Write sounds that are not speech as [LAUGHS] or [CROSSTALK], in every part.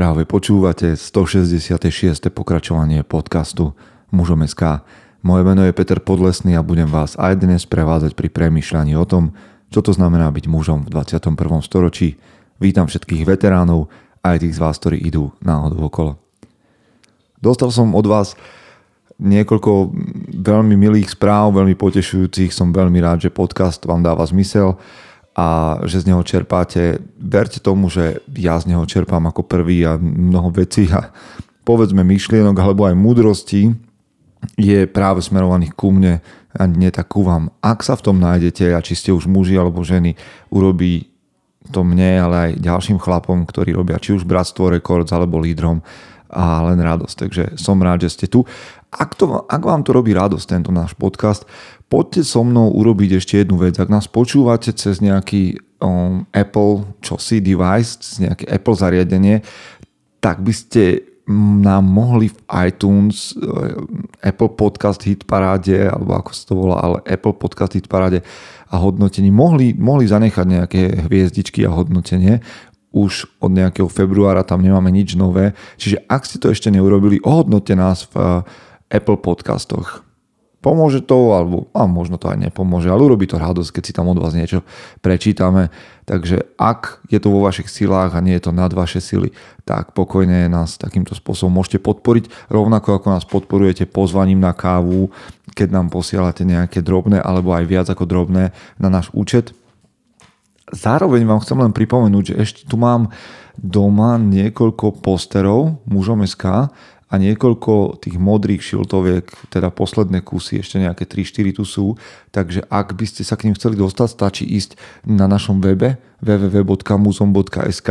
Práve počúvate 166. pokračovanie podcastu Mužom SK. Moje meno je Peter Podlesný a budem vás aj dnes prevádzať pri premýšľaní o tom, čo to znamená byť mužom v 21. storočí. Vítam všetkých veteránov aj tých z vás, ktorí idú náhodou okolo. Dostal som od vás niekoľko veľmi milých správ, veľmi potešujúcich. Som veľmi rád, že podcast vám dáva zmysel a že z neho čerpáte. Verte tomu, že ja z neho čerpám ako prvý a mnoho vecí a povedzme myšlienok alebo aj múdrosti, je práve smerovaných ku mne a nie tak ku vám. Ak sa v tom nájdete a či ste už muži alebo ženy, urobí to mne, ale aj ďalším chlapom, ktorí robia či už Bratstvo Records alebo lídrom a len radosť. Takže som rád, že ste tu. Ak, to, ak vám to robí radosť, tento náš podcast, poďte so mnou urobiť ešte jednu vec. Ak nás počúvate cez nejaký um, Apple čosi device, cez nejaké Apple zariadenie, tak by ste nám mohli v iTunes, eh, Apple Podcast Hit paráde, alebo ako sa to volá, ale Apple Podcast Hit paráde a hodnotení, mohli, mohli zanechať nejaké hviezdičky a hodnotenie. Už od nejakého februára tam nemáme nič nové. Čiže ak ste to ešte neurobili, ohodnote nás v Apple podcastoch pomôže to, alebo a možno to aj nepomôže, ale urobí to radosť, keď si tam od vás niečo prečítame. Takže ak je to vo vašich silách a nie je to nad vaše sily, tak pokojne nás takýmto spôsobom môžete podporiť, rovnako ako nás podporujete pozvaním na kávu, keď nám posielate nejaké drobné alebo aj viac ako drobné na náš účet. Zároveň vám chcem len pripomenúť, že ešte tu mám doma niekoľko posterov mužom SK a niekoľko tých modrých šiltoviek, teda posledné kusy, ešte nejaké 3-4 tu sú, takže ak by ste sa k ním chceli dostať, stačí ísť na našom webe www.muzom.sk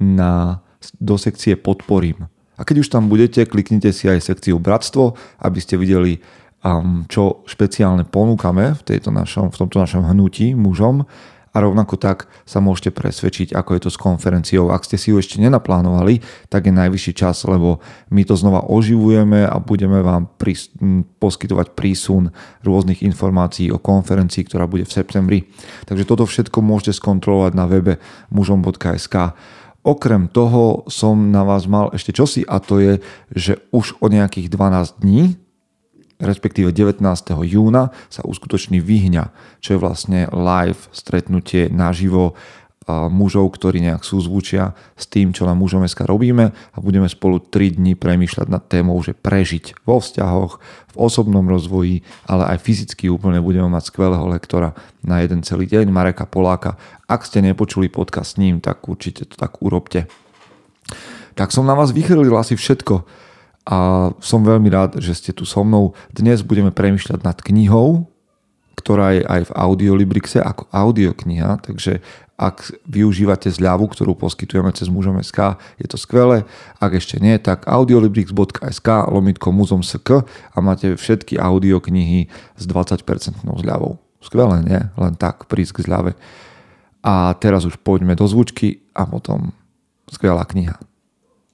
na, do sekcie Podporím. A keď už tam budete, kliknite si aj sekciu Bratstvo, aby ste videli, um, čo špeciálne ponúkame v, tejto našom, v tomto našom hnutí mužom a rovnako tak sa môžete presvedčiť, ako je to s konferenciou. Ak ste si ju ešte nenaplánovali, tak je najvyšší čas, lebo my to znova oživujeme a budeme vám prís- poskytovať prísun rôznych informácií o konferencii, ktorá bude v septembri. Takže toto všetko môžete skontrolovať na webe mužom.sk. Okrem toho som na vás mal ešte čosi a to je, že už o nejakých 12 dní respektíve 19. júna sa uskutoční Vyhňa, čo je vlastne live stretnutie naživo mužov, ktorí nejak súzvučia s tým, čo na mužom robíme a budeme spolu 3 dní premýšľať nad témou, že prežiť vo vzťahoch, v osobnom rozvoji, ale aj fyzicky úplne budeme mať skvelého lektora na jeden celý deň, Mareka Poláka. Ak ste nepočuli podcast s ním, tak určite to tak urobte. Tak som na vás vychrlil asi všetko a som veľmi rád, že ste tu so mnou. Dnes budeme premyšľať nad knihou, ktorá je aj v Audiolibrixe ako audiokniha, takže ak využívate zľavu, ktorú poskytujeme cez mužom SK, je to skvelé. Ak ešte nie, tak audiolibrix.sk lomitko muzom.sk a máte všetky audioknihy s 20% zľavou. Skvelé, nie? Len tak prísť k zľave. A teraz už poďme do zvučky a potom skvelá kniha.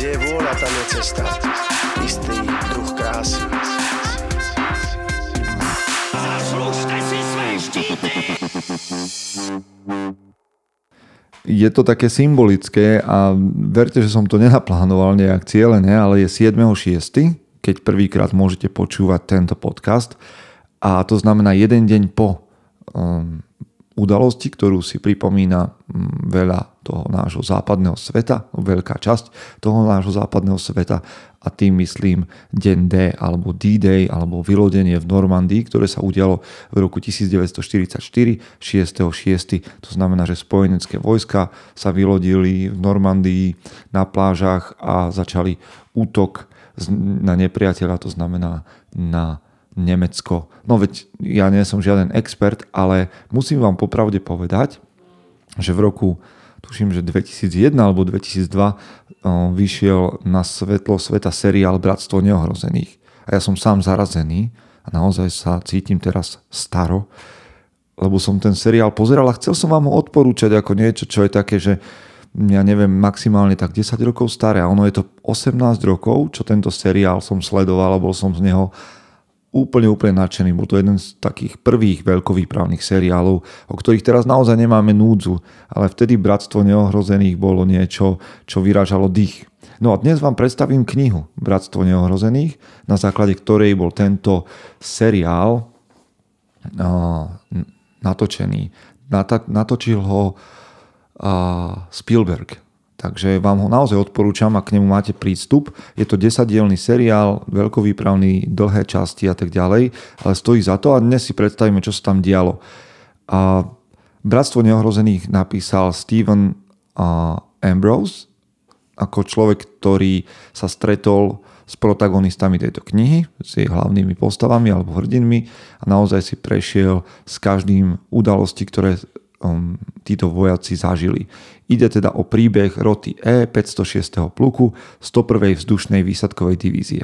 Kde je vôľa, tam je cesta. Istý druh krásy. Zaslužte si své štíty! Je to také symbolické a verte, že som to nenaplánoval nejak cieľene, ale je 7.6., keď prvýkrát môžete počúvať tento podcast a to znamená jeden deň po um, udalosti, ktorú si pripomína mm, veľa toho nášho západného sveta, veľká časť toho nášho západného sveta a tým myslím deň D alebo D-Day alebo vylodenie v Normandii, ktoré sa udialo v roku 1944, 6.6. To znamená, že spojenecké vojska sa vylodili v Normandii na plážach a začali útok na nepriateľa, to znamená na Nemecko. No veď ja nie som žiaden expert, ale musím vám popravde povedať, že v roku tuším, že 2001 alebo 2002 vyšiel na svetlo sveta seriál Bratstvo neohrozených. A ja som sám zarazený a naozaj sa cítim teraz staro, lebo som ten seriál pozeral a chcel som vám ho odporúčať ako niečo, čo je také, že ja neviem, maximálne tak 10 rokov staré a ono je to 18 rokov, čo tento seriál som sledoval a bol som z neho úplne, úplne nadšený. Bol to jeden z takých prvých veľkovýpravných seriálov, o ktorých teraz naozaj nemáme núdzu, ale vtedy Bratstvo neohrozených bolo niečo, čo vyrážalo dých. No a dnes vám predstavím knihu Bratstvo neohrozených, na základe ktorej bol tento seriál natočený. Natočil ho Spielberg. Takže vám ho naozaj odporúčam, ak k nemu máte prístup. Je to desadielný seriál, veľkovýpravný, dlhé časti a tak ďalej, ale stojí za to a dnes si predstavíme, čo sa tam dialo. A Bratstvo neohrozených napísal Steven Ambrose ako človek, ktorý sa stretol s protagonistami tejto knihy, s jej hlavnými postavami alebo hrdinmi a naozaj si prešiel s každým udalosti, ktoré um, títo vojaci zažili. Ide teda o príbeh roty E 506. pluku 101. vzdušnej výsadkovej divízie.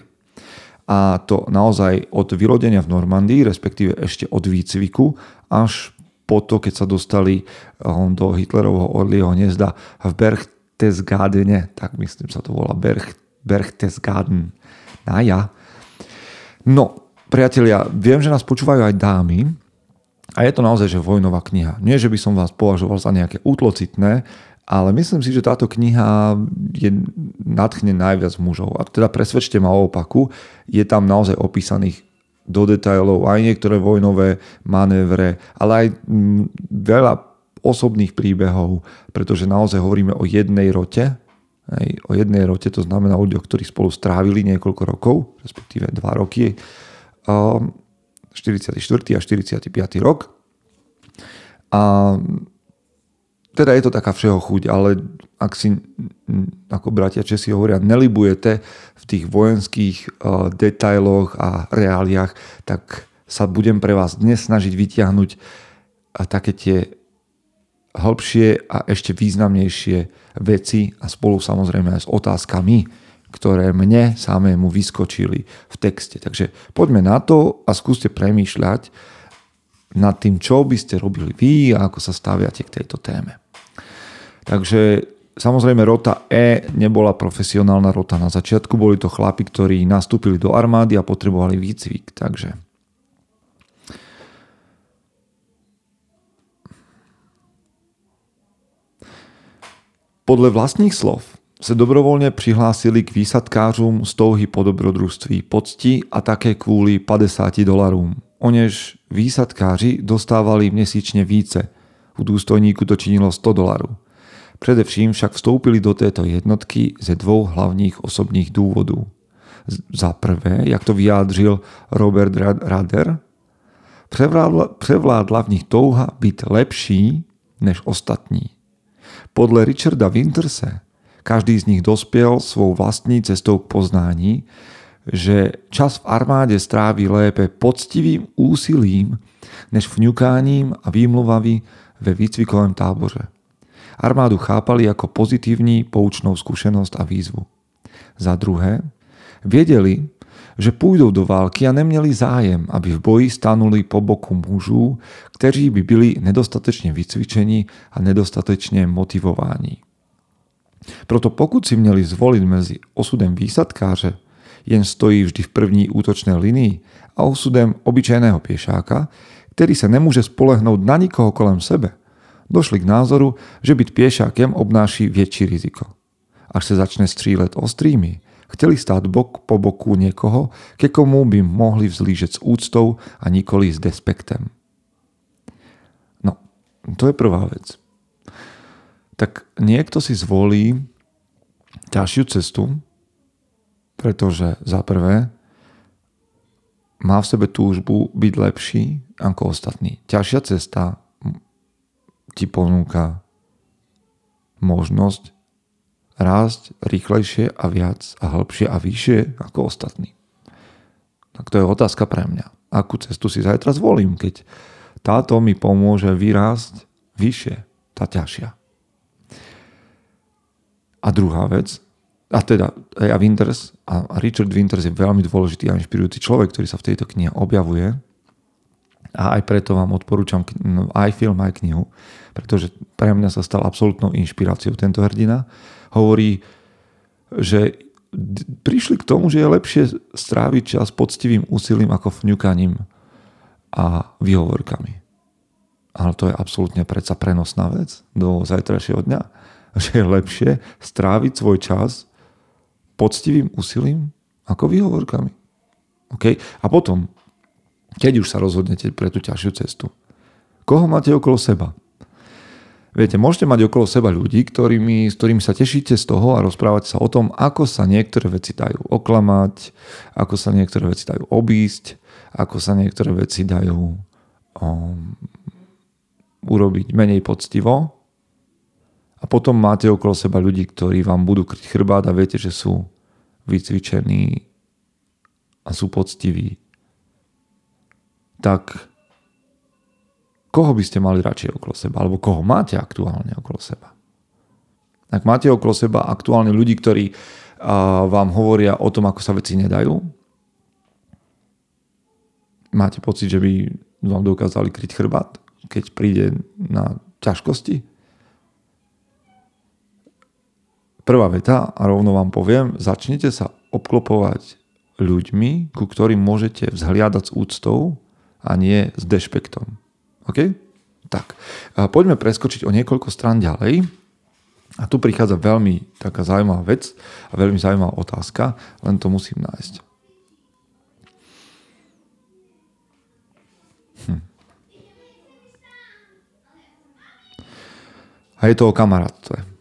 A to naozaj od vylodenia v Normandii, respektíve ešte od výcviku, až po to, keď sa dostali um, do Hitlerovho orlieho hniezda v Berchtesgadene, tak myslím sa to volá Berch, Berchtesgaden. A ja. No, priatelia, viem, že nás počúvajú aj dámy, a je to naozaj že vojnová kniha. Nie, že by som vás považoval za nejaké útlocitné, ale myslím si, že táto kniha je nadchne najviac mužov. A teda presvedčte ma o opaku, je tam naozaj opísaných do detailov aj niektoré vojnové manévre, ale aj mm, veľa osobných príbehov, pretože naozaj hovoríme o jednej rote, aj o jednej rote, to znamená ľuďoch, ktorí spolu strávili niekoľko rokov, respektíve dva roky. 44. a 45. rok. A teda je to taká všeho chuť, ale ak si, ako bratia Česi hovoria, nelibujete v tých vojenských uh, detailoch a reáliách, tak sa budem pre vás dnes snažiť vytiahnuť uh, také tie hĺbšie a ešte významnejšie veci a spolu samozrejme aj s otázkami, ktoré mne samému vyskočili v texte. Takže poďme na to a skúste premýšľať nad tým, čo by ste robili vy a ako sa staviate k tejto téme. Takže samozrejme rota E nebola profesionálna rota na začiatku, boli to chlapi, ktorí nastúpili do armády a potrebovali výcvik. Takže podle vlastních slov se dobrovolně přihlásili k výsadkářům z touhy po dobrodružství, pocti a také kvůli 50 dolarům. Oněž výsadkáři dostávali měsíčně více. U důstojníku to činilo 100 dolarů. Především však vstoupili do této jednotky ze dvou hlavních osobních důvodů. Za prvé, jak to vyjádřil Robert Rader, převládla, převládla v nich touha být lepší než ostatní. Podle Richarda Winterse každý z nich dospěl svou vlastní cestou k poznání, že čas v armáde stráví lépe poctivým úsilím, než vňukáním a výmluvami ve výcvikovém táboře. Armádu chápali ako pozitívní poučnou skúsenosť a výzvu. Za druhé, vedeli, že pôjdou do války a neměli zájem, aby v boji stanuli po boku mužů, kteří by byli nedostatečne vycvičení a nedostatečne motivovaní. Proto pokud si měli zvolit mezi osudem výsadkáře, jen stojí vždy v první útočné linii, a osudem obyčajného piešáka, který se nemůže spolehnout na nikoho kolem sebe, došli k názoru, že byť piešákem obnáší větší riziko. Až se začne střílet ostrými, chceli stát bok po boku niekoho, ke komu by mohli vzlížet s úctou a nikoli s despektem. No, to je prvá vec tak niekto si zvolí ťažšiu cestu, pretože za prvé má v sebe túžbu byť lepší ako ostatní. Ťažšia cesta ti ponúka možnosť rásť rýchlejšie a viac a hĺbšie a vyššie ako ostatní. Tak to je otázka pre mňa. Akú cestu si zajtra zvolím, keď táto mi pomôže vyrásť vyššie, tá ťažšia. A druhá vec, a teda a Winters, a Richard Winters je veľmi dôležitý a inšpirujúci človek, ktorý sa v tejto knihe objavuje. A aj preto vám odporúčam no, aj film, aj knihu, pretože pre mňa sa stal absolútnou inšpiráciou tento hrdina. Hovorí, že prišli k tomu, že je lepšie stráviť čas poctivým úsilím ako vňukaním a výhovorkami. Ale to je absolútne predsa prenosná vec do zajtrajšieho dňa. Že je lepšie stráviť svoj čas poctivým úsilím ako výhovorkami. Okay? A potom, keď už sa rozhodnete pre tú ťažšiu cestu, koho máte okolo seba? Viete, môžete mať okolo seba ľudí, ktorými, s ktorými sa tešíte z toho a rozprávate sa o tom, ako sa niektoré veci dajú oklamať, ako sa niektoré veci dajú obísť, ako sa niektoré veci dajú um, urobiť menej poctivo. A potom máte okolo seba ľudí, ktorí vám budú kryť chrbát a viete, že sú vycvičení a sú poctiví. Tak koho by ste mali radšej okolo seba, alebo koho máte aktuálne okolo seba. Ak máte okolo seba aktuálne ľudí, ktorí vám hovoria o tom, ako sa veci nedajú, máte pocit, že by vám dokázali kryť chrbát, keď príde na ťažkosti? Prvá veta, a rovno vám poviem, začnite sa obklopovať ľuďmi, ku ktorým môžete vzhliadať s úctou a nie s dešpektom. OK? Tak, poďme preskočiť o niekoľko strán ďalej. A tu prichádza veľmi taká zaujímavá vec a veľmi zaujímavá otázka, len to musím nájsť. Hm. A je to o kamarátstve.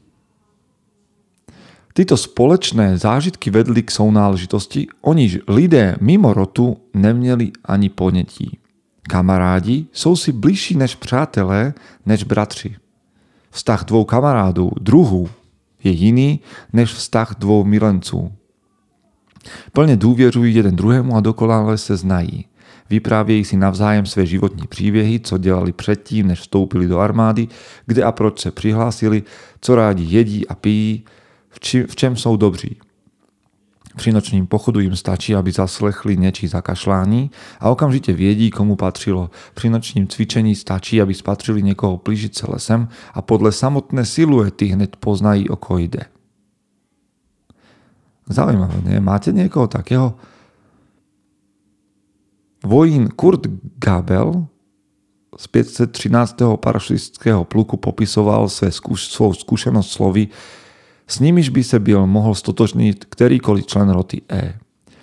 Títo společné zážitky vedli k sounáležitosti, oni lidé mimo rotu neměli ani ponetí. Kamarádi jsou si bližší než přátelé, než bratři. Vztah dvou kamarádů, druhů, je jiný než vztah dvou milenců. Plně důvěřují jeden druhému a dokonale se znají. Vyprávějí si navzájem své životní příběhy, co dělali předtím, než vstoupili do armády, kde a proč se přihlásili, co rádi jedí a pijí, v, či, v čem jsou dobří. Pri nočním pochodu im stačí, aby zaslechli niečí zakašlání a okamžite viedí, komu patrilo. Pri nočním cvičení stačí, aby spatrili niekoho plížiť sa lesem a podle samotné siluety hneď poznají, o ko ide. Zaujímavé, nie? Máte niekoho takého? Vojín Kurt Gabel z 513. parašlistického pluku popisoval své skúš- skúsenosť slovy s nimiž by se byl mohl stotožnit kterýkoliv člen roty E.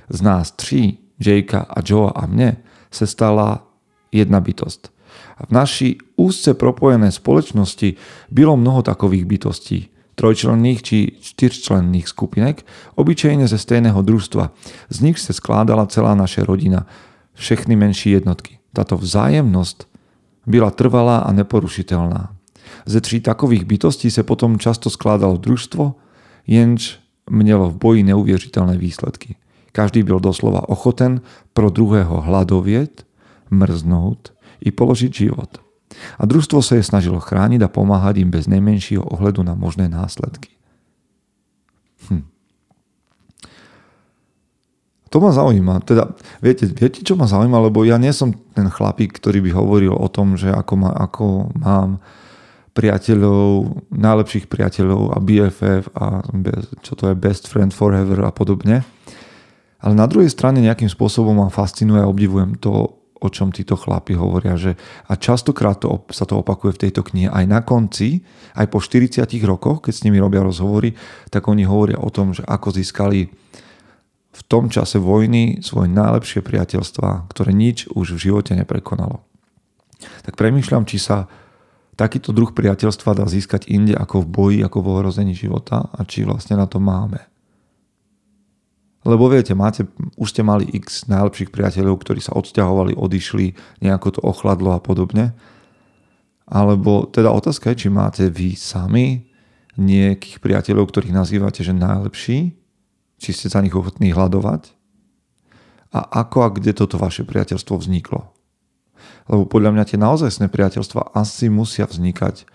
Z nás tří, Jakea a Joea a mne, se stala jedna bytost. A v naší úzce propojené společnosti bylo mnoho takových bytostí, trojčlenných či čtyřčlenných skupinek, obyčejne ze stejného družstva. Z nich se skládala celá naše rodina, všechny menší jednotky. Tato vzájemnosť byla trvalá a neporušiteľná. Ze tří takových bytostí se potom často skládalo družstvo, jenž mělo v boji neuvěřitelné výsledky. Každý byl doslova ochoten pro druhého hladovět, mrznout i položiť život. A družstvo sa je snažilo chrániť a pomáhať im bez najmenšieho ohledu na možné následky. Hm. To ma zaujíma. Teda, viete, viete, čo ma zaujíma? Lebo ja nie som ten chlapík, ktorý by hovoril o tom, že ako, ma, ako mám priateľov, najlepších priateľov a BFF a čo to je best friend forever a podobne. Ale na druhej strane nejakým spôsobom ma fascinuje a obdivujem to, o čom títo chlapi hovoria. Že, a častokrát to, sa to opakuje v tejto knihe. Aj na konci, aj po 40 rokoch, keď s nimi robia rozhovory, tak oni hovoria o tom, že ako získali v tom čase vojny svoje najlepšie priateľstva, ktoré nič už v živote neprekonalo. Tak premýšľam, či sa takýto druh priateľstva dá získať inde ako v boji, ako v ohrození života a či vlastne na to máme. Lebo viete, máte, už ste mali x najlepších priateľov, ktorí sa odsťahovali, odišli, nejako to ochladlo a podobne. Alebo teda otázka je, či máte vy sami nejakých priateľov, ktorých nazývate, že najlepší, či ste za nich ochotní hľadovať a ako a kde toto vaše priateľstvo vzniklo. Lebo podľa mňa tie naozajstné priateľstva asi musia vznikať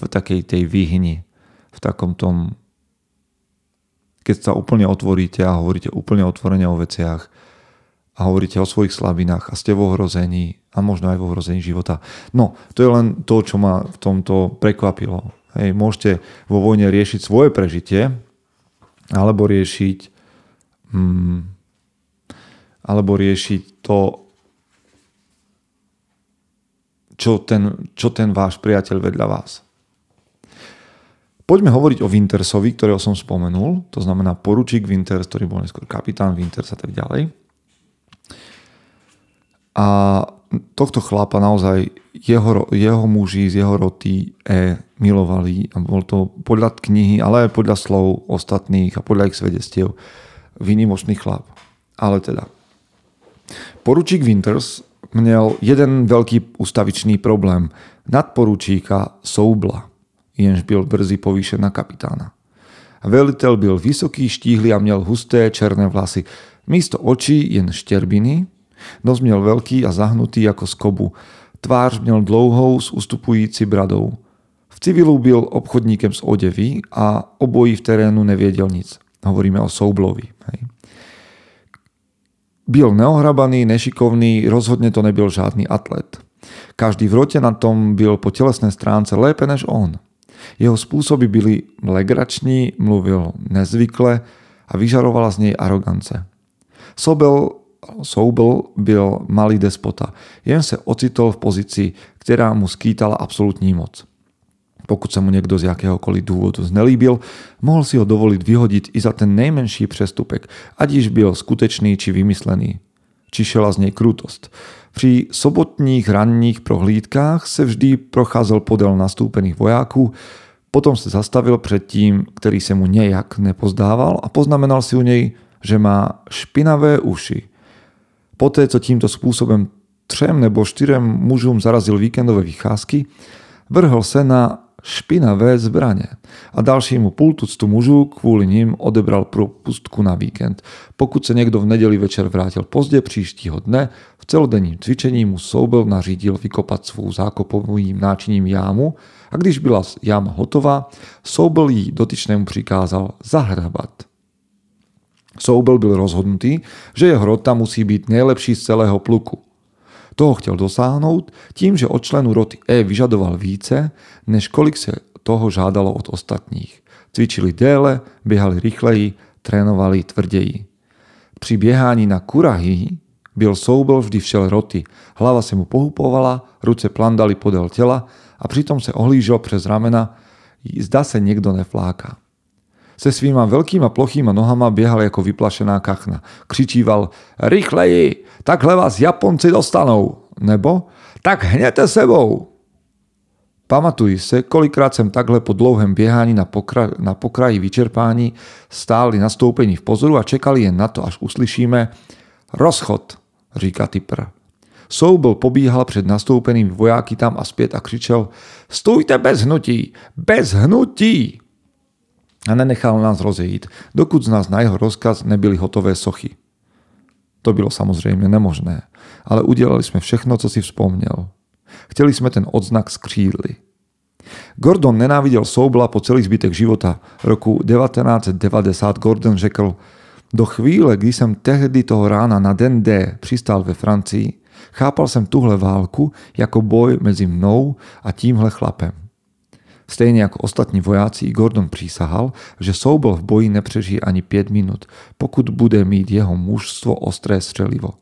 v takej tej výhni, v takom tom keď sa úplne otvoríte a hovoríte úplne otvorene o veciach a hovoríte o svojich slabinách a ste v ohrození a možno aj v ohrození života. No, to je len to, čo ma v tomto prekvapilo. Hej, môžete vo vojne riešiť svoje prežitie alebo riešiť hmm, alebo riešiť to, čo ten, čo ten váš priateľ vedľa vás. Poďme hovoriť o Wintersovi, ktorého som spomenul, to znamená poručík Winters, ktorý bol neskôr kapitán Winters a tak ďalej. A tohto chlapa naozaj jeho, jeho muži z jeho roty e, milovali a bol to podľa knihy, ale aj podľa slov ostatných a podľa ich svedectiev vynimočný chlap. Ale teda. Poručík Winters měl jeden veľký ustavičný problém. Nadporučíka Soubla jenž byl brzy povýšen na kapitána. Velitel byl vysoký, štíhly a měl husté černé vlasy. Místo očí jen štěrbiny, nos měl velký a zahnutý jako z kobu. Tvář měl dlouhou s ustupující bradou. V civilu byl obchodníkem z odevy a obojí v terénu nevěděl nic. Hovoríme o Soublovi. Hej. Byl neohrabaný, nešikovný, rozhodne to nebyl žádný atlet. Každý v rote na tom byl po telesnej stránce lépe než on. Jeho spôsoby byli legrační, mluvil nezvykle a vyžarovala z nej arogance. Sobel, Soubel byl malý despota, jen se ocitol v pozici, která mu skýtala absolútní moc. Pokud sa mu niekto z jakéhokoliv dôvodu znelíbil, mohol si ho dovoliť vyhodiť i za ten nejmenší přestupek, ať již byl skutečný či vymyslený. Či šela z nej krutosť. Při sobotních ranních prohlídkách se vždy procházel podél nastúpených vojáků, potom se zastavil před tím, který se mu nejak nepozdával a poznamenal si u něj, že má špinavé uši. Poté, co tímto způsobem třem nebo štyrem mužům zarazil víkendové vycházky, vrhl se na špinavé zbraně a dalšímu pultuctu mužů kvůli ním odebral propustku na víkend. Pokud se někdo v neděli večer vrátil pozdě příštího dne, v celodenním cvičení mu Soubel nařídil vykopat svou zákopovým náčiním jámu a když byla jáma hotová, Soubel jí dotyčnému přikázal zahrabat. Soubel byl rozhodnutý, že jeho rota musí být nejlepší z celého pluku. Toho chtěl dosáhnout tím, že od členu roty E vyžadoval více, než kolik se toho žádalo od ostatních. Cvičili déle, běhali rychleji, trénovali tvrději. Při běhání na kurahy byl soubel vždy všel roty. Hlava se mu pohupovala, ruce plandali podél tela a přitom se ohlížel přes ramena, zda se někdo nefláka. Se svýma veľkýma plochýma nohama biehal ako vyplašená kachna. Kričíval, rýchleji, takhle vás Japonci dostanou. Nebo, tak hněte sebou. Pamatuj se, kolikrát jsem takhle po dlouhém běhání na, pokra- na pokraji vyčerpání stáli nastoupení v pozoru a čekali jen na to, až uslyšíme rozchod, říká Tipper. Soubel pobíhal před nastoupeným vojáky tam a zpět a křičel Stůjte bez hnutí! Bez hnutí! A nenechal nás rozejít, dokud z nás na jeho rozkaz nebyli hotové sochy. To bylo samozřejmě nemožné, ale udělali jsme všechno, co si vzpomněl. Chtěli jsme ten odznak skřídli. Gordon nenáviděl Soubla po celý zbytek života. Roku 1990 Gordon řekl, do chvíle, kdy jsem tehdy toho rána na den D přistál ve Francii, chápal jsem tuhle válku jako boj mezi mnou a tímhle chlapem. Stejne ako ostatní vojáci, Gordon prísahal, že soubol v boji nepřežije ani 5 minút, pokud bude mít jeho mužstvo ostré střelivo.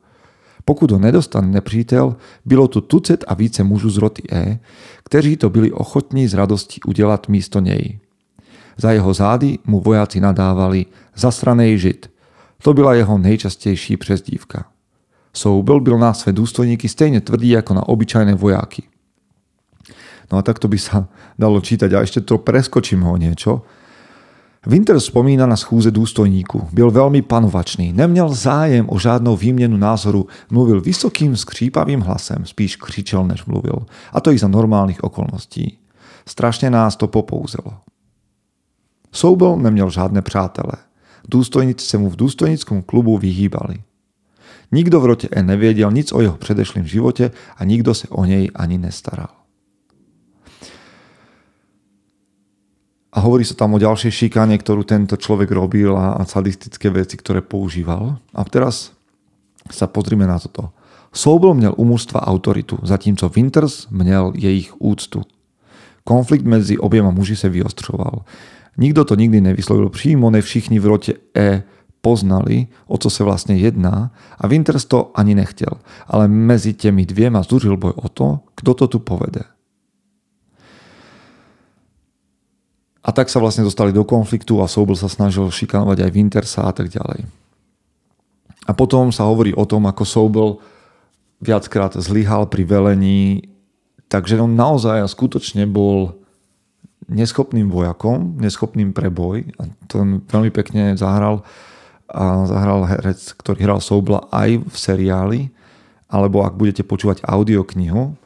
Pokud ho nedostane nepřítel, bylo tu tucet a více mužů z roty E, kteří to byli ochotní z radosti udělat místo něj. Za jeho zády mu vojáci nadávali zasranej žid. To byla jeho nejčastejší přezdívka. Soubel byl na své důstojníky stejne tvrdý ako na obyčajné vojáky. No a takto by sa dalo čítať a ešte to preskočím ho niečo. Winter spomína na schůze důstojníku. Byl velmi panovačný, neměl zájem o žádnou výměnu názoru, mluvil vysokým skřípavým hlasem, spíš křičel, než mluvil. A to i za normálnych okolností. Strašne nás to popouzelo. Soubel neměl žádné přátele. Důstojníci se mu v důstojnickom klubu vyhýbali. Nikto v rote E nevěděl nic o jeho předešlým živote a nikto sa o nej ani nestaral. A hovorí sa tam o ďalšej šikane, ktorú tento človek robil a, a sadistické veci, ktoré používal. A teraz sa pozrime na toto. Sobel měl u mužstva autoritu, zatímco Winters měl jejich úctu. Konflikt medzi oběma muži se vyostřoval. Nikto to nikdy nevyslovil přímo, ne všichni v rote E poznali, o co se vlastne jedná a Winters to ani nechtěl. Ale medzi tými dviema združil boj o to, kto to tu povede. A tak sa vlastne dostali do konfliktu a Sobel sa snažil šikanovať aj Wintersa a tak ďalej. A potom sa hovorí o tom, ako Sobel viackrát zlyhal pri velení, takže on naozaj a skutočne bol neschopným vojakom, neschopným pre boj. A to veľmi pekne zahral a zahral herec, ktorý hral Sobla aj v seriáli, alebo ak budete počúvať audioknihu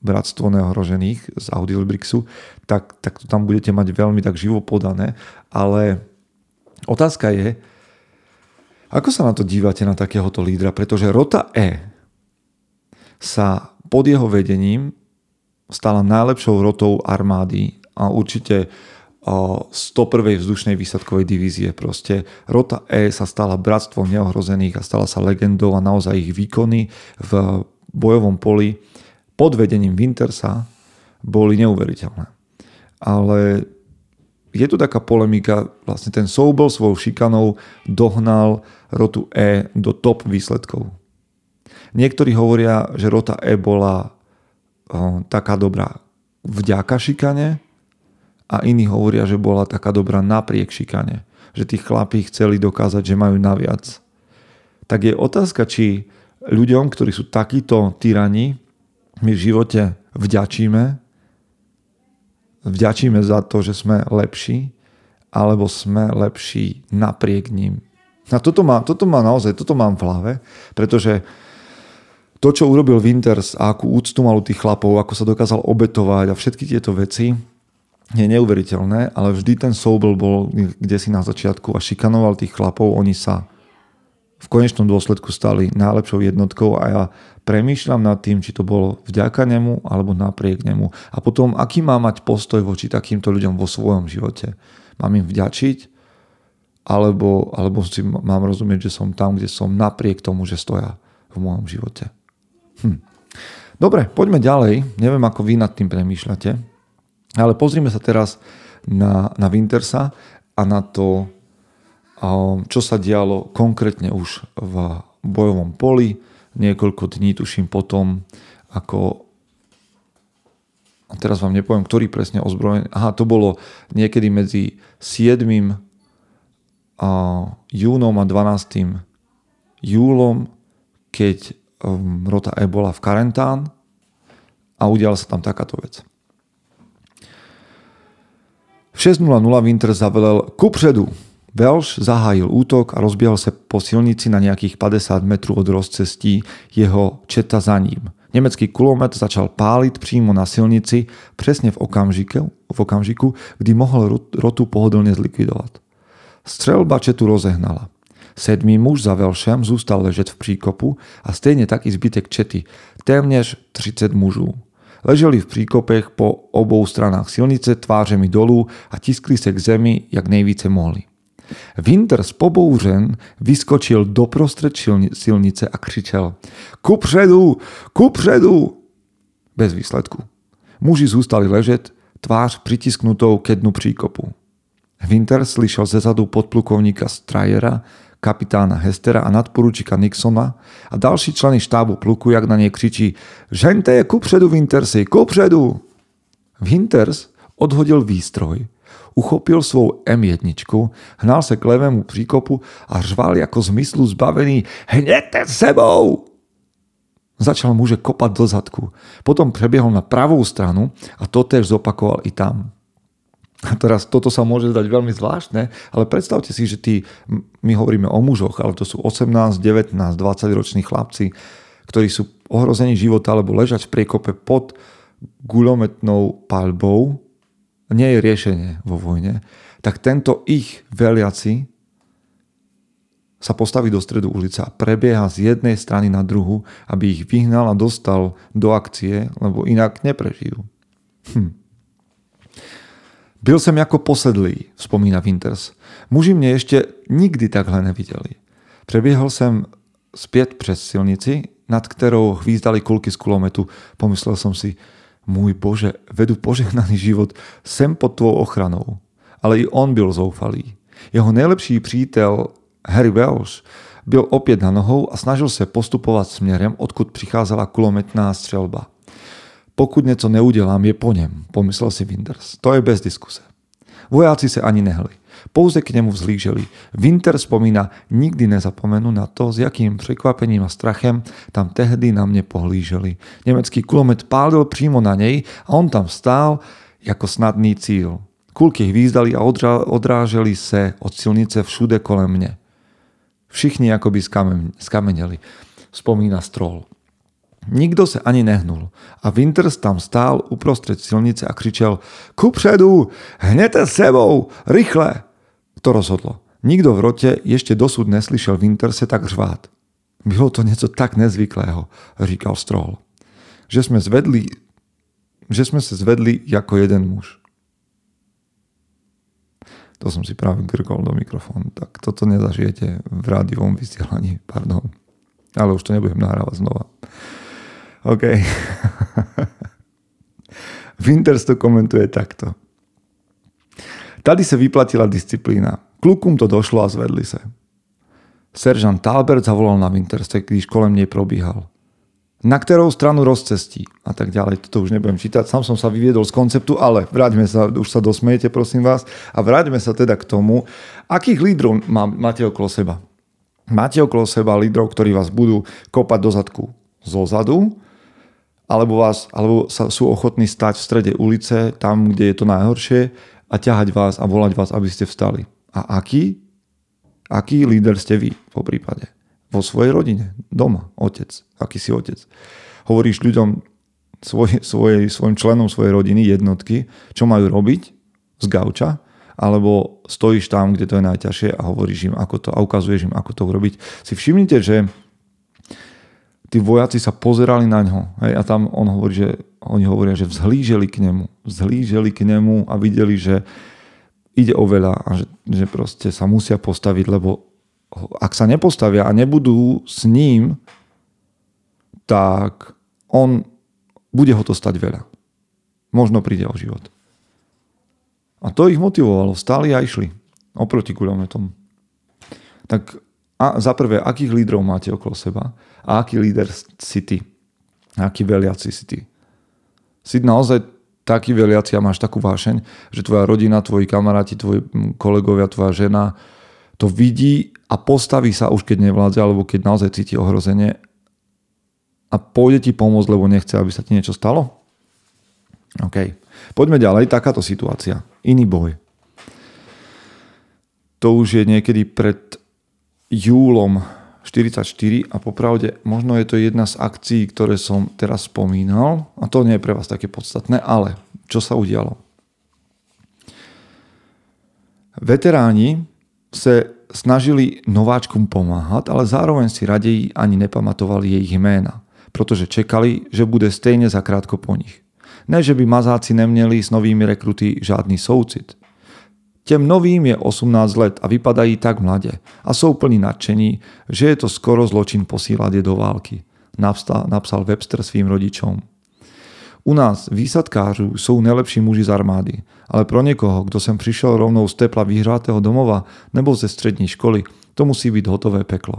Bratstvo neohrožených z Audiolibrixu, tak, tak to tam budete mať veľmi tak živo podané. Ale otázka je, ako sa na to dívate na takéhoto lídra? Pretože Rota E sa pod jeho vedením stala najlepšou rotou armády a určite 101. vzdušnej výsadkovej divízie. Proste Rota E sa stala bratstvom neohrozených a stala sa legendou a naozaj ich výkony v bojovom poli pod vedením Wintersa boli neuveriteľné. Ale je tu taká polemika, vlastne ten Soubel svojou šikanou dohnal rotu E do top výsledkov. Niektorí hovoria, že rota E bola taká dobrá vďaka šikane, a iní hovoria, že bola taká dobrá napriek šikane. Že tí chlapí chceli dokázať, že majú naviac. Tak je otázka, či ľuďom, ktorí sú takíto tyrani, my v živote vďačíme, vďačíme za to, že sme lepší, alebo sme lepší napriek ním. A toto, má, toto má naozaj, toto mám v hlave, pretože to, čo urobil Winters a akú úctu mal u tých chlapov, ako sa dokázal obetovať a všetky tieto veci, je neuveriteľné, ale vždy ten Sobel bol kde si na začiatku a šikanoval tých chlapov, oni sa v konečnom dôsledku stali najlepšou jednotkou a ja premýšľam nad tým, či to bolo vďaka nemu alebo napriek nemu. A potom, aký má mať postoj voči takýmto ľuďom vo svojom živote. Mám im vďačiť, alebo, alebo si mám rozumieť, že som tam, kde som napriek tomu, že stoja v mojom živote. Hm. Dobre, poďme ďalej. Neviem, ako vy nad tým premýšľate. Ale pozrime sa teraz na, na Wintersa a na to, čo sa dialo konkrétne už v bojovom poli. Niekoľko dní, tuším potom, ako teraz vám nepoviem, ktorý presne ozbrojený. Aha, to bolo niekedy medzi 7. júnom a 12. júlom, keď um, rota E bola v karentán a udiala sa tam takáto vec. V 6.00 Winter zavelel kupředu. Welsh zahájil útok a rozbiehal sa po silnici na nejakých 50 metrů od rozcestí jeho četa za ním. Nemecký kulomet začal páliť přímo na silnici presne v okamžiku, v okamžiku kdy mohol rotu pohodlne zlikvidovať. Strelba četu rozehnala. Sedmý muž za Velšem zůstal ležet v příkopu a stejne taký zbytek čety, téměř 30 mužů. Leželi v příkopech po obou stranách silnice tvářemi dolů a tiskli se k zemi, jak nejvíce mohli. Winters pobouřen vyskočil doprostred silnice a křičel Kupředu! Kupředu! Bez výsledku. Muži zůstali ležet, tvář pritisknutou ke dnu příkopu. Winter slyšel ze zadu podplukovníka Strajera, kapitána Hestera a nadporučíka Nixona a další členy štábu pluku, jak na nie kričí Žente je kupředu, Wintersy, kupředu! Winters odhodil výstroj, uchopil svou M1, hnal se k levému příkopu a řval jako zmyslu zbavený Hněte sebou! Začal muže kopať do zadku. Potom prebiehol na pravú stranu a to tež zopakoval i tam. A teraz toto sa môže zdať veľmi zvláštne, ale predstavte si, že tí, my hovoríme o mužoch, ale to sú 18, 19, 20 roční chlapci, ktorí sú ohrození života alebo ležať v priekope pod guľometnou palbou, nie je riešenie vo vojne, tak tento ich veliaci sa postaví do stredu ulice a prebieha z jednej strany na druhu, aby ich vyhnal a dostal do akcie, lebo inak neprežijú. Hm. Byl jsem jako posedlý, vzpomíná Winters. Muži mě ještě nikdy takhle neviděli. Přeběhl jsem zpět přes silnici, nad kterou hvízdali kulky z kulometu. Pomyslel som si, môj Bože, vedu požehnaný život sem pod tvou ochranou. Ale i on byl zoufalý. Jeho nejlepší přítel Harry Welsh byl opět na nohou a snažil se postupovat směrem, odkud přicházela kulometná střelba. Pokud něco neudělám, je po něm, pomyslel si Winters. To je bez diskuse. Vojáci se ani nehli. Pouze k nemu vzlíželi. Winter spomína, nikdy nezapomenu na to, s jakým překvapením a strachem tam tehdy na mě pohlíželi. Německý kulomet pálil přímo na něj a on tam stál jako snadný cíl. Kulky hvízdali a odráželi se od silnice všude kolem mě. Všichni akoby skameneli, spomína Stroll. Nikdo se ani nehnul a Winters tam stál uprostřed silnice a křičel Kupředu, hněte sebou, rychle! To rozhodlo. Nikdo v rote ešte dosud neslyšel Winterse tak řvát. Bylo to něco tak nezvyklého, říkal Stroll. Že jsme zvedli, že jsme se zvedli jako jeden muž. To som si práve grkol do mikrofónu. Tak toto nezažijete v rádiovom vysielaní. Pardon. Ale už to nebudem nahrávať znova. OK. [LAUGHS] Winters to komentuje takto. Tady se vyplatila disciplína. Klukum to došlo a zvedli se. Seržant Talbert zavolal na Winterse, když kolem nej probíhal. Na ktorou stranu rozcestí a tak ďalej. Toto už nebudem čítať, sám som sa vyviedol z konceptu, ale vráťme sa, už sa dosmejete, prosím vás, a vráťme sa teda k tomu, akých lídrov má, máte okolo seba. Máte okolo seba lídrov, ktorí vás budú kopať do zadku zo zadu, alebo, vás, alebo sa, sú ochotní stať v strede ulice, tam, kde je to najhoršie a ťahať vás a volať vás, aby ste vstali. A aký? Aký líder ste vy po prípade? Vo svojej rodine, doma, otec. Aký si otec? Hovoríš ľuďom, svoj, svoj, svojim členom svojej rodiny, jednotky, čo majú robiť z gauča, alebo stojíš tam, kde to je najťažšie a hovoríš im, ako to, a ukazuješ im, ako to urobiť. Si všimnite, že tí vojaci sa pozerali na ňo. Hej, a tam on hovorí, že oni hovoria, že vzhlíželi k nemu. Vzhlíželi k nemu a videli, že ide o veľa a že, že proste sa musia postaviť, lebo ak sa nepostavia a nebudú s ním, tak on bude ho to stať veľa. Možno príde o život. A to ich motivovalo. Stáli a išli oproti kulometom. Tak a za prvé, akých lídrov máte okolo seba a aký líder si ty. Aký veliaci si ty. Si naozaj taký veliaci a máš takú vášeň, že tvoja rodina, tvoji kamaráti, tvoji kolegovia, tvoja žena to vidí a postaví sa už keď nevládze alebo keď naozaj cíti ohrozenie a pôjde ti pomôcť, lebo nechce, aby sa ti niečo stalo? OK. Poďme ďalej. Takáto situácia. Iný boj. To už je niekedy pred júlom 44 a popravde možno je to jedna z akcií, ktoré som teraz spomínal a to nie je pre vás také podstatné, ale čo sa udialo? Veteráni sa snažili nováčkom pomáhať, ale zároveň si radeji ani nepamatovali jej jména, protože čekali, že bude stejne zakrátko po nich. Ne, že by mazáci neměli s novými rekruty žádný soucit. Těm novým je 18 let a vypadají tak mladě a jsou plní nadšení, že je to skoro zločin posílať je do války, napsal Webster svým rodičom. U nás výsadkářů jsou nejlepší muži z armády, ale pro někoho, kdo sem přišel rovnou z tepla vyhřátého domova nebo ze střední školy, to musí byť hotové peklo.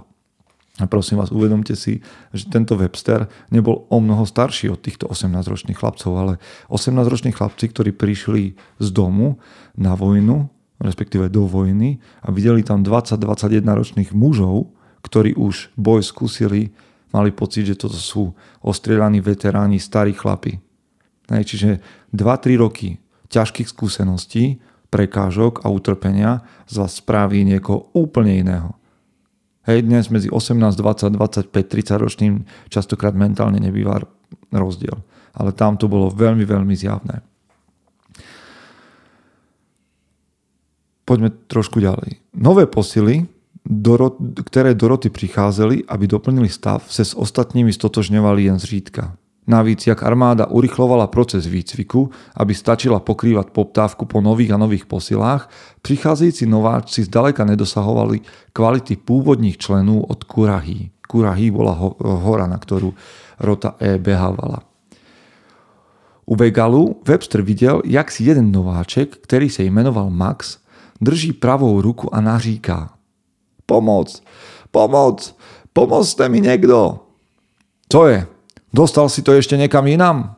A prosím vás, uvedomte si, že tento Webster nebol o mnoho starší od týchto 18-ročných chlapcov, ale 18-roční chlapci, ktorí prišli z domu na vojnu, respektíve do vojny a videli tam 20-21 ročných mužov, ktorí už boj skúsili, mali pocit, že toto sú ostrieľaní veteráni, starí chlapi. Čiže 2-3 roky ťažkých skúseností, prekážok a utrpenia z vás spraví niekoho úplne iného. Hej, dnes medzi 18, 20, 25, 30 ročným častokrát mentálne nebýva rozdiel. Ale tam to bolo veľmi, veľmi zjavné. Poďme trošku ďalej. Nové posily, ktoré do roty pricházeli, aby doplnili stav, se s ostatními stotožňovali jen zřídka. Navíc, jak armáda urychlovala proces výcviku, aby stačila pokrývať poptávku po nových a nových posilách, prichádzajúci nováčci zdaleka nedosahovali kvality pôvodných členov od Kurahy. Kurahy bola hora, na ktorú rota E behávala. U Vegalu Webster videl, jak si jeden nováček, ktorý sa imenoval Max, drží pravou ruku a naříká. Pomoc, pomoc, pomozte mi niekto. Co je? Dostal si to ešte niekam inám?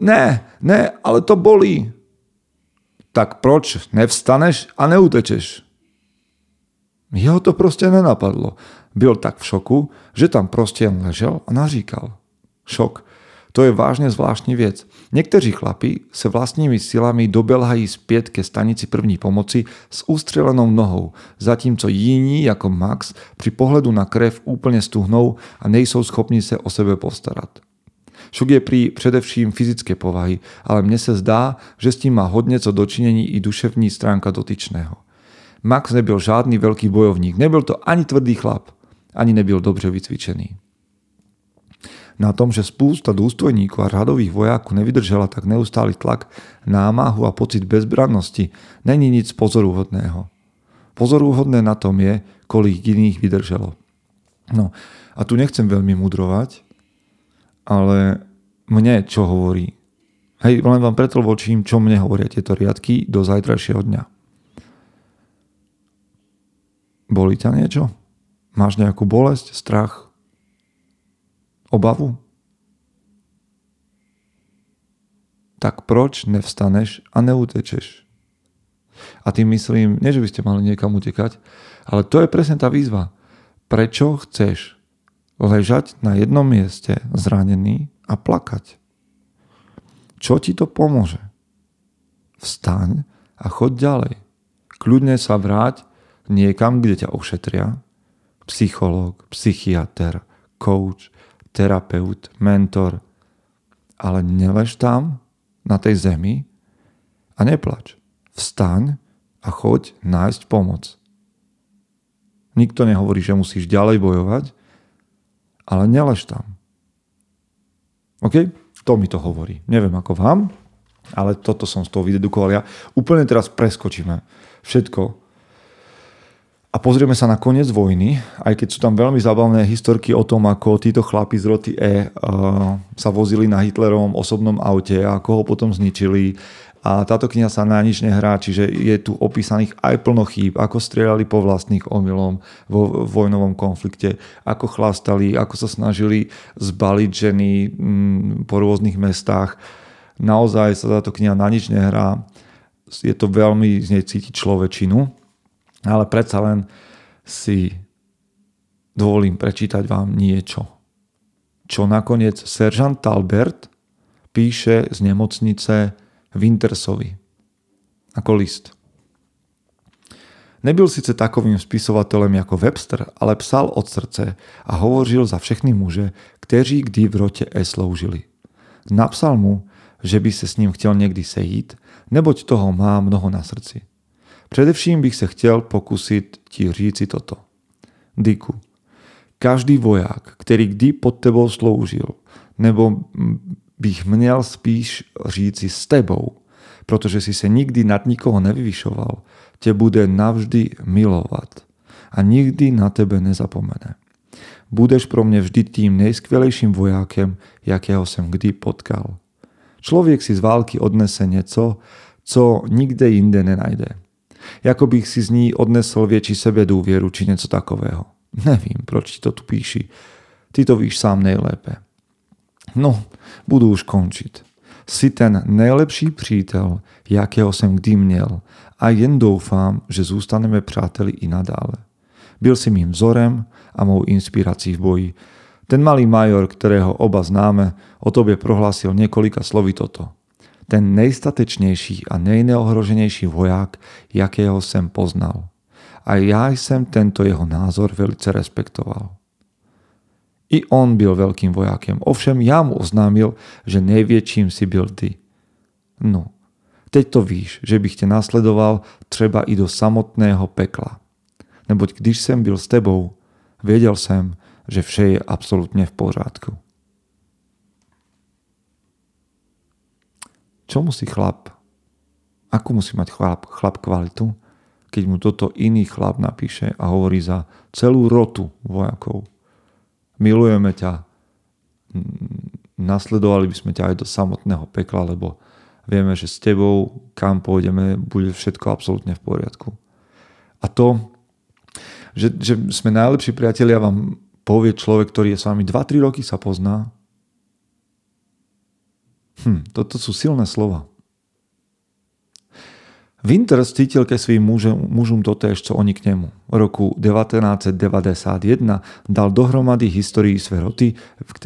Ne, ne, ale to bolí. Tak proč nevstaneš a neutečeš? Jeho to proste nenapadlo. Byl tak v šoku, že tam proste jen ležel a naříkal. Šok. To je vážne zvláštní věc. Někteří chlapi se vlastními silami dobelhají zpět ke stanici první pomoci s ústřelenou nohou, zatímco jiní, jako Max, při pohledu na krev úplně stuhnou a nejsou schopni se o sebe postarat. Šok je pri především fyzické povahy, ale mne se zdá, že s tím má hodně co dočinení i duševní stránka dotyčného. Max nebyl žádný veľký bojovník, nebyl to ani tvrdý chlap, ani nebyl dobře vycvičený na tom, že spústa dôstojníkov a radových vojákov nevydržala tak neustály tlak, námahu a pocit bezbrannosti, není nic pozorúhodného. Pozorúhodné na tom je, kolik iných vydržalo. No a tu nechcem veľmi mudrovať, ale mne čo hovorí. Hej, len vám preto vočím, čo mne hovoria tieto riadky do zajtrajšieho dňa. Boli ťa niečo? Máš nejakú bolesť, strach, obavu? Tak proč nevstaneš a neutečeš? A tým myslím, nie že by ste mali niekam utekať, ale to je presne tá výzva. Prečo chceš ležať na jednom mieste zranený a plakať? Čo ti to pomôže? Vstaň a choď ďalej. Kľudne sa vráť niekam, kde ťa ošetria. Psychológ, psychiatr, coach, terapeut, mentor, ale nelež tam na tej zemi a neplač. Vstaň a choď nájsť pomoc. Nikto nehovorí, že musíš ďalej bojovať, ale nelež tam. OK? To mi to hovorí. Neviem ako vám, ale toto som z toho vydedukoval ja. Úplne teraz preskočíme všetko, a pozrieme sa na koniec vojny, aj keď sú tam veľmi zábavné historky o tom, ako títo chlapi z roty E uh, sa vozili na Hitlerovom osobnom aute a ako ho potom zničili. A táto kniha sa na nič nehrá, čiže je tu opísaných aj plno chýb, ako strieľali po vlastných omylom vo vojnovom konflikte, ako chlastali, ako sa snažili zbaliť ženy mm, po rôznych mestách. Naozaj sa táto kniha na nič nehrá. Je to veľmi z nej cítiť človečinu ale predsa len si dovolím prečítať vám niečo, čo nakoniec seržant Talbert píše z nemocnice Wintersovi ako list. Nebyl sice takovým spisovatelem jako Webster, ale psal od srdce a hovořil za všechny muže, kteří kdy v rote E sloužili. Napsal mu, že by se s ním chtěl někdy sejít, neboť toho má mnoho na srdci. Především bych se chtěl pokusit ti říci toto. Diku, každý voják, který kdy pod tebou sloužil, nebo bych měl spíš říci s tebou, protože si se nikdy nad nikoho nevyvyšoval, tě bude navždy milovat a nikdy na tebe nezapomene. Budeš pro mě vždy tým nejskvělejším vojákem, jakého jsem kdy potkal. Člověk si z války odnese něco, co nikde jinde nenajde ako bych si z ní odnesol větší sebedůvěru či něco takového. Nevím, proč ti to tu píši. Ty to víš sám nejlépe. No, budu už končit. Si ten nejlepší přítel, jakého jsem kdy měl a jen doufám, že zůstaneme přáteli i nadále. Byl si mým vzorem a mou inspirací v boji. Ten malý major, ktorého oba známe, o tobě prohlásil několika slovy toto ten nejstatečnější a nejneohroženější voják, jakého jsem poznal. A já jsem tento jeho názor velice respektoval. I on byl veľkým vojákem, ovšem já mu oznámil, že největším si byl ty. No, teď to víš, že bych tě nasledoval třeba i do samotného pekla. Neboť když jsem byl s tebou, věděl jsem, že vše je absolutně v pořádku. Čo musí chlap, akú musí mať chlap, chlap kvalitu, keď mu toto iný chlap napíše a hovorí za celú rotu vojakov. Milujeme ťa, nasledovali by sme ťa aj do samotného pekla, lebo vieme, že s tebou, kam pôjdeme, bude všetko absolútne v poriadku. A to, že, že sme najlepší priatelia, vám povie človek, ktorý je s vami 2-3 roky sa pozná. Hm, toto sú silné slova. Winter cítil ke svým mužom, mužom totéž, čo oni k nemu. V roku 1991 dal dohromady historii své roty,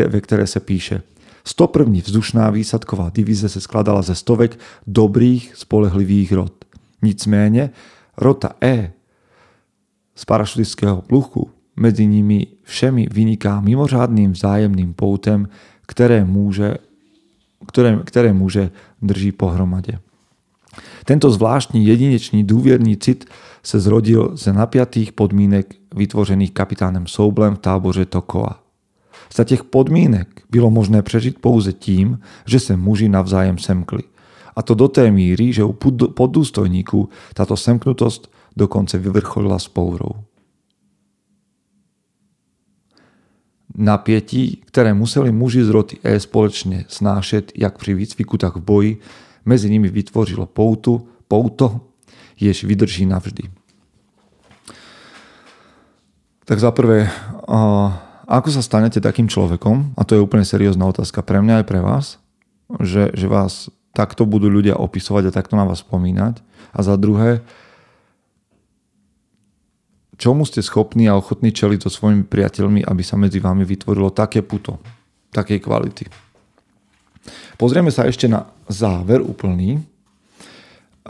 ve které se píše 101. vzdušná výsadková divize se skladala ze stovek dobrých, spolehlivých rot. Nicméně rota E z parašutického pluchu mezi nimi všemi vyniká mimořádným vzájemným poutem, které, může, které, které muže drží pohromadě. Tento zvláštní jedinečný důvěrný cit se zrodil ze napjatých podmínek vytvořených kapitánem Soublem v táboře Tokoa. Za těch podmínek bylo možné přežít pouze tím, že se muži navzájem semkli. A to do té míry, že u poddůstojníků tato semknutost dokonce vyvrcholila spourou. Napietí, které museli muži z roty E společně snášet jak při výcviku, tak v boji, mezi nimi vytvořilo poutu, pouto, jež vydrží navždy. Tak za prvé, ako sa stanete takým človekom, a to je úplne seriózna otázka pre mňa aj pre vás, že, že vás takto budú ľudia opisovať a takto na vás spomínať. A za druhé, čomu ste schopní a ochotní čeliť so svojimi priateľmi, aby sa medzi vami vytvorilo také puto, takej kvality. Pozrieme sa ešte na záver úplný,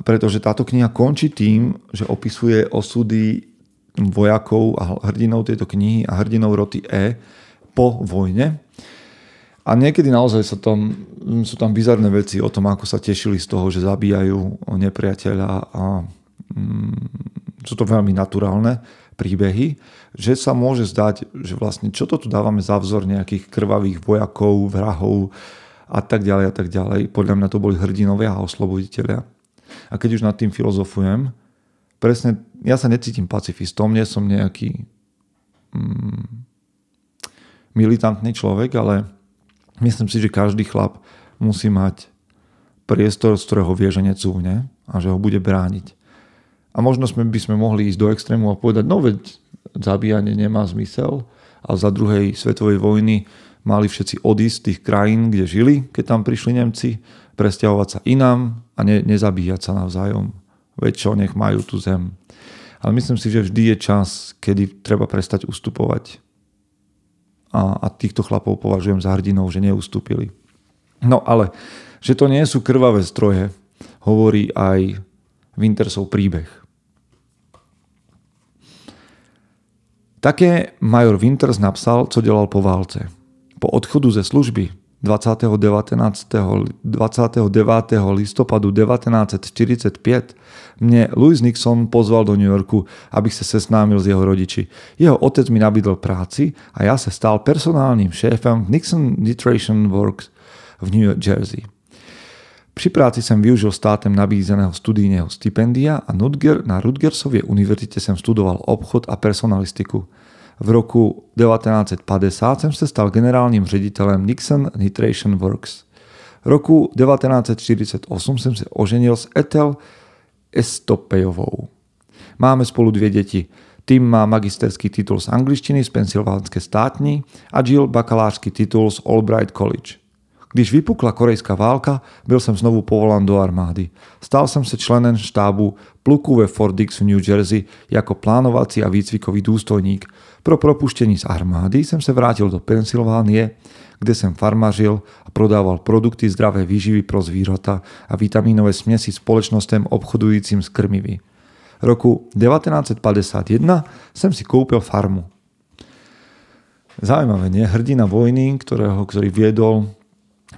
pretože táto kniha končí tým, že opisuje osudy vojakov a hrdinov tejto knihy a hrdinov roty E po vojne. A niekedy naozaj sa tam, sú tam bizarné veci o tom, ako sa tešili z toho, že zabíjajú nepriateľa a mm, sú to veľmi naturálne príbehy, že sa môže zdať, že vlastne čo to tu dávame za vzor nejakých krvavých vojakov, vrahov, a tak ďalej a tak ďalej. Podľa mňa to boli hrdinovia a osloboditeľia. A keď už nad tým filozofujem, presne, ja sa necítim pacifistom, nie som nejaký mm, militantný človek, ale myslím si, že každý chlap musí mať priestor, z ktorého vie, že necúvne a že ho bude brániť. A možno sme, by sme mohli ísť do extrému a povedať, no veď zabíjanie nemá zmysel, a za druhej svetovej vojny mali všetci odísť z tých krajín, kde žili, keď tam prišli Nemci, presťahovať sa inám a ne, nezabíjať sa navzájom. Veď čo, nech majú tú zem. Ale myslím si, že vždy je čas, kedy treba prestať ustupovať. A, a týchto chlapov považujem za hrdinov, že neustúpili. No ale, že to nie sú krvavé stroje, hovorí aj Wintersov príbeh. Také major Winters napsal, co dělal po válce. Po odchodu ze služby 29. 29. listopadu 1945 mě Louis Nixon pozval do New Yorku, abych se seznámil s jeho rodiči. Jeho otec mi nabídl práci a já se stal personálním šéfem Nixon Nutrition Works v New Jersey. Při práci jsem využil státem nabízeného studijného stipendia a na Rutgersově univerzitě jsem studoval obchod a personalistiku – v roku 1950 jsem se stal generálním ředitelem Nixon Nitration Works. V roku 1948 jsem se oženil s Ethel Estopejovou. Máme spolu dvě děti. Tim má magisterský titul z angličtiny z Pensylvánské státní a Jill bakalářský titul z Albright College. Když vypukla korejská válka, byl jsem znovu povolán do armády. Stal jsem se členem štábu pluku ve Fort Dix v New Jersey jako plánovací a výcvikový důstojník. Pro propuštění z armády jsem se vrátil do Pensylvánie, kde jsem farmařil a prodával produkty zdravé výživy pro zvířata a vitamínové směsi společnostem obchodujícím s krmivy. Roku 1951 jsem si koupil farmu. Zaujímavé, nie? Hrdina vojny, ktorého, ktorý viedol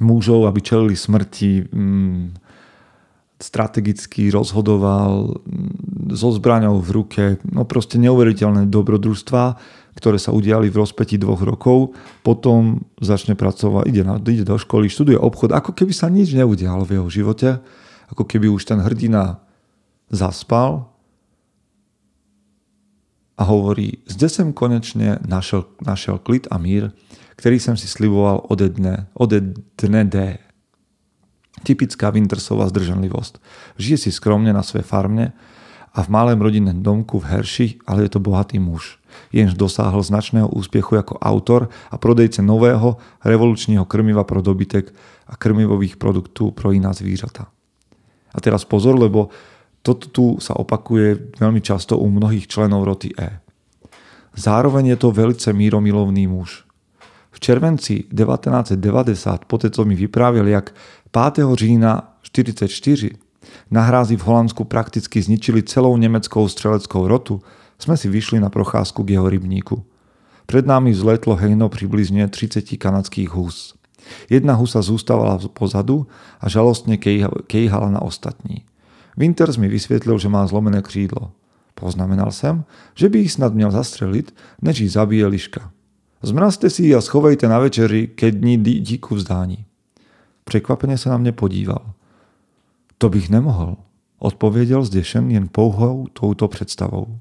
mužov, aby čelili smrti, mm, strategicky rozhodoval mm, so zbraňou v ruke, no proste neuveriteľné dobrodružstva, ktoré sa udiali v rozpeti dvoch rokov, potom začne pracovať, ide, na, ide do školy, študuje obchod, ako keby sa nič neudialo v jeho živote, ako keby už ten hrdina zaspal a hovorí, zde som konečne našiel, našiel klid a mír, ktorý som si sliboval ode dne, ode dne D. Typická Wintersová zdržanlivosť. Žije si skromne na svojej farmne a v malém rodinnom domku v Herši, ale je to bohatý muž. Jenž dosáhol značného úspiechu ako autor a prodejce nového revolučného krmiva pro dobytek a krmivových produktov pro iná zvířata. A teraz pozor, lebo toto tu sa opakuje veľmi často u mnohých členov roty E. Zároveň je to velice míromilovný muž. V červenci 1990, poté co mi vyprávěl, jak 5. října 1944 na hrázi v Holandsku prakticky zničili celou nemeckou střeleckou rotu, sme si vyšli na procházku k jeho rybníku. Pred nami vzletlo hejno približne 30 kanadských hús. Jedna husa zústavala pozadu a žalostne kejhala na ostatní. Winters mi vysvietlil, že má zlomené křídlo. Poznamenal som, že by ich snad měl zastreliť, než ich zabije liška. Zmrazte si a schovejte na večeri, keď dní díku vzdání. Překvapene sa na mne podíval. To bych nemohl, odpověděl zdešen jen pouhou touto představou.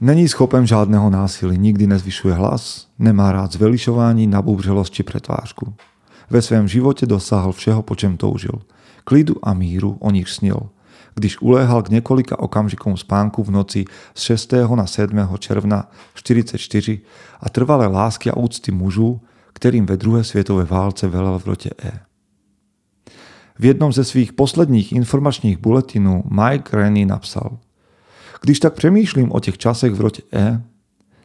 Není schopen žádného násilí, nikdy nezvyšuje hlas, nemá rád zvelišování, nabúbřelosť či pretvářku. Ve svém živote dosáhl všeho, po čem toužil. Klidu a míru o nich snil. Když uléhal k několika okamžikom spánku v noci z 6. na 7. června 1944 a trvalé lásky a úcty mužů, kterým ve druhé světové válce velel v rote E. V jednom ze svých posledních informačních buletinů Mike Rennie napsal Když tak přemýšlím o těch časech v rote E,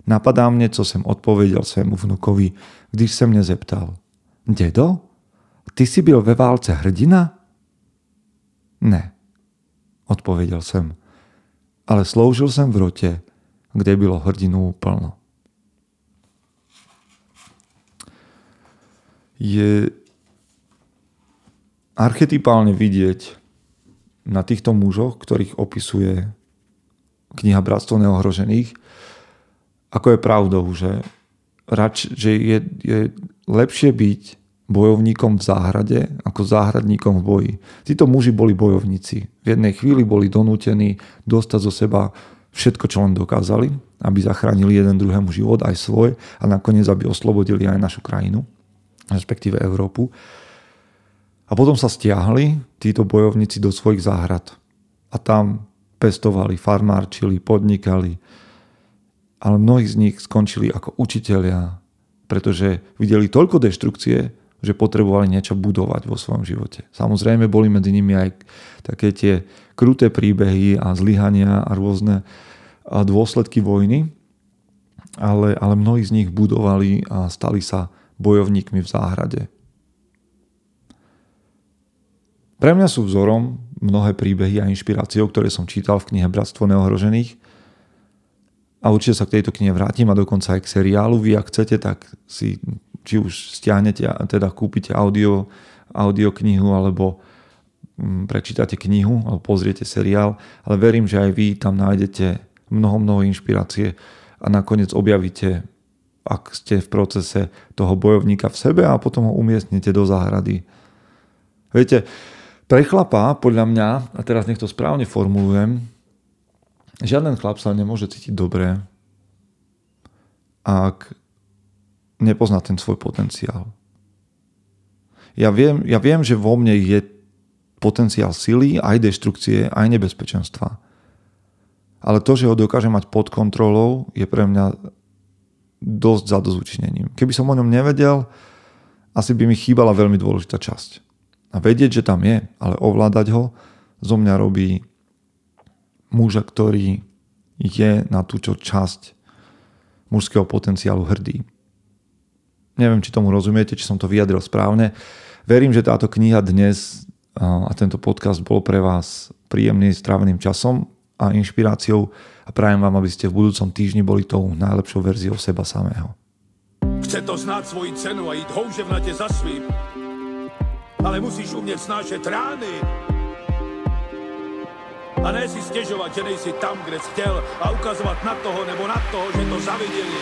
napadá mne, co jsem odpověděl svému vnukovi, když se mne zeptal Dedo, ty si byl ve válce hrdina? Ne, odpověděl jsem, ale sloužil jsem v rote, kde bylo hrdinů plno. Je archetypálne vidieť na týchto mužoch, ktorých opisuje kniha Bratstvo neohrožených, ako je pravdou, že, rač, že je, je lepšie byť bojovníkom v záhrade ako záhradníkom v boji. Títo muži boli bojovníci. V jednej chvíli boli donútení dostať zo seba všetko, čo len dokázali, aby zachránili jeden druhému život, aj svoj a nakoniec, aby oslobodili aj našu krajinu, respektíve Európu. A potom sa stiahli títo bojovníci do svojich záhrad. A tam pestovali, farmárčili, podnikali. Ale mnohí z nich skončili ako učitelia, pretože videli toľko deštrukcie, že potrebovali niečo budovať vo svojom živote. Samozrejme boli medzi nimi aj také tie kruté príbehy a zlyhania a rôzne dôsledky vojny, ale, ale mnohí z nich budovali a stali sa bojovníkmi v záhrade. Pre mňa sú vzorom mnohé príbehy a inšpiráciou, ktoré som čítal v knihe Bratstvo neohrožených. A určite sa k tejto knihe vrátim a dokonca aj k seriálu. Vy, ak chcete, tak si či už stiahnete, teda kúpite audio, audio knihu alebo mm, prečítate knihu alebo pozriete seriál, ale verím, že aj vy tam nájdete mnoho, mnoho inšpirácie a nakoniec objavíte, ak ste v procese toho bojovníka v sebe a potom ho umiestnite do záhrady. Viete, pre chlapa, podľa mňa, a teraz nech to správne formulujem, žiaden chlap sa nemôže cítiť dobre, ak nepozná ten svoj potenciál. Ja viem, ja viem, že vo mne je potenciál sily, aj deštrukcie, aj nebezpečenstva. Ale to, že ho dokážem mať pod kontrolou, je pre mňa dosť zadozučinením. Keby som o ňom nevedel, asi by mi chýbala veľmi dôležitá časť. A vedieť, že tam je, ale ovládať ho, zo mňa robí muža, ktorý je na túto časť mužského potenciálu hrdý. Neviem, či tomu rozumiete, či som to vyjadril správne. Verím, že táto kniha dnes a tento podcast bol pre vás príjemný stráveným časom a inšpiráciou a prajem vám, aby ste v budúcom týždni boli tou najlepšou verziou seba samého. Chce to znáť svoji cenu a ísť houževnate za svým ale musíš umět snášet rány. A ne si stěžovat, že nejsi tam, kde jsi chtěl a ukazovat na toho nebo na toho, že to zaviděli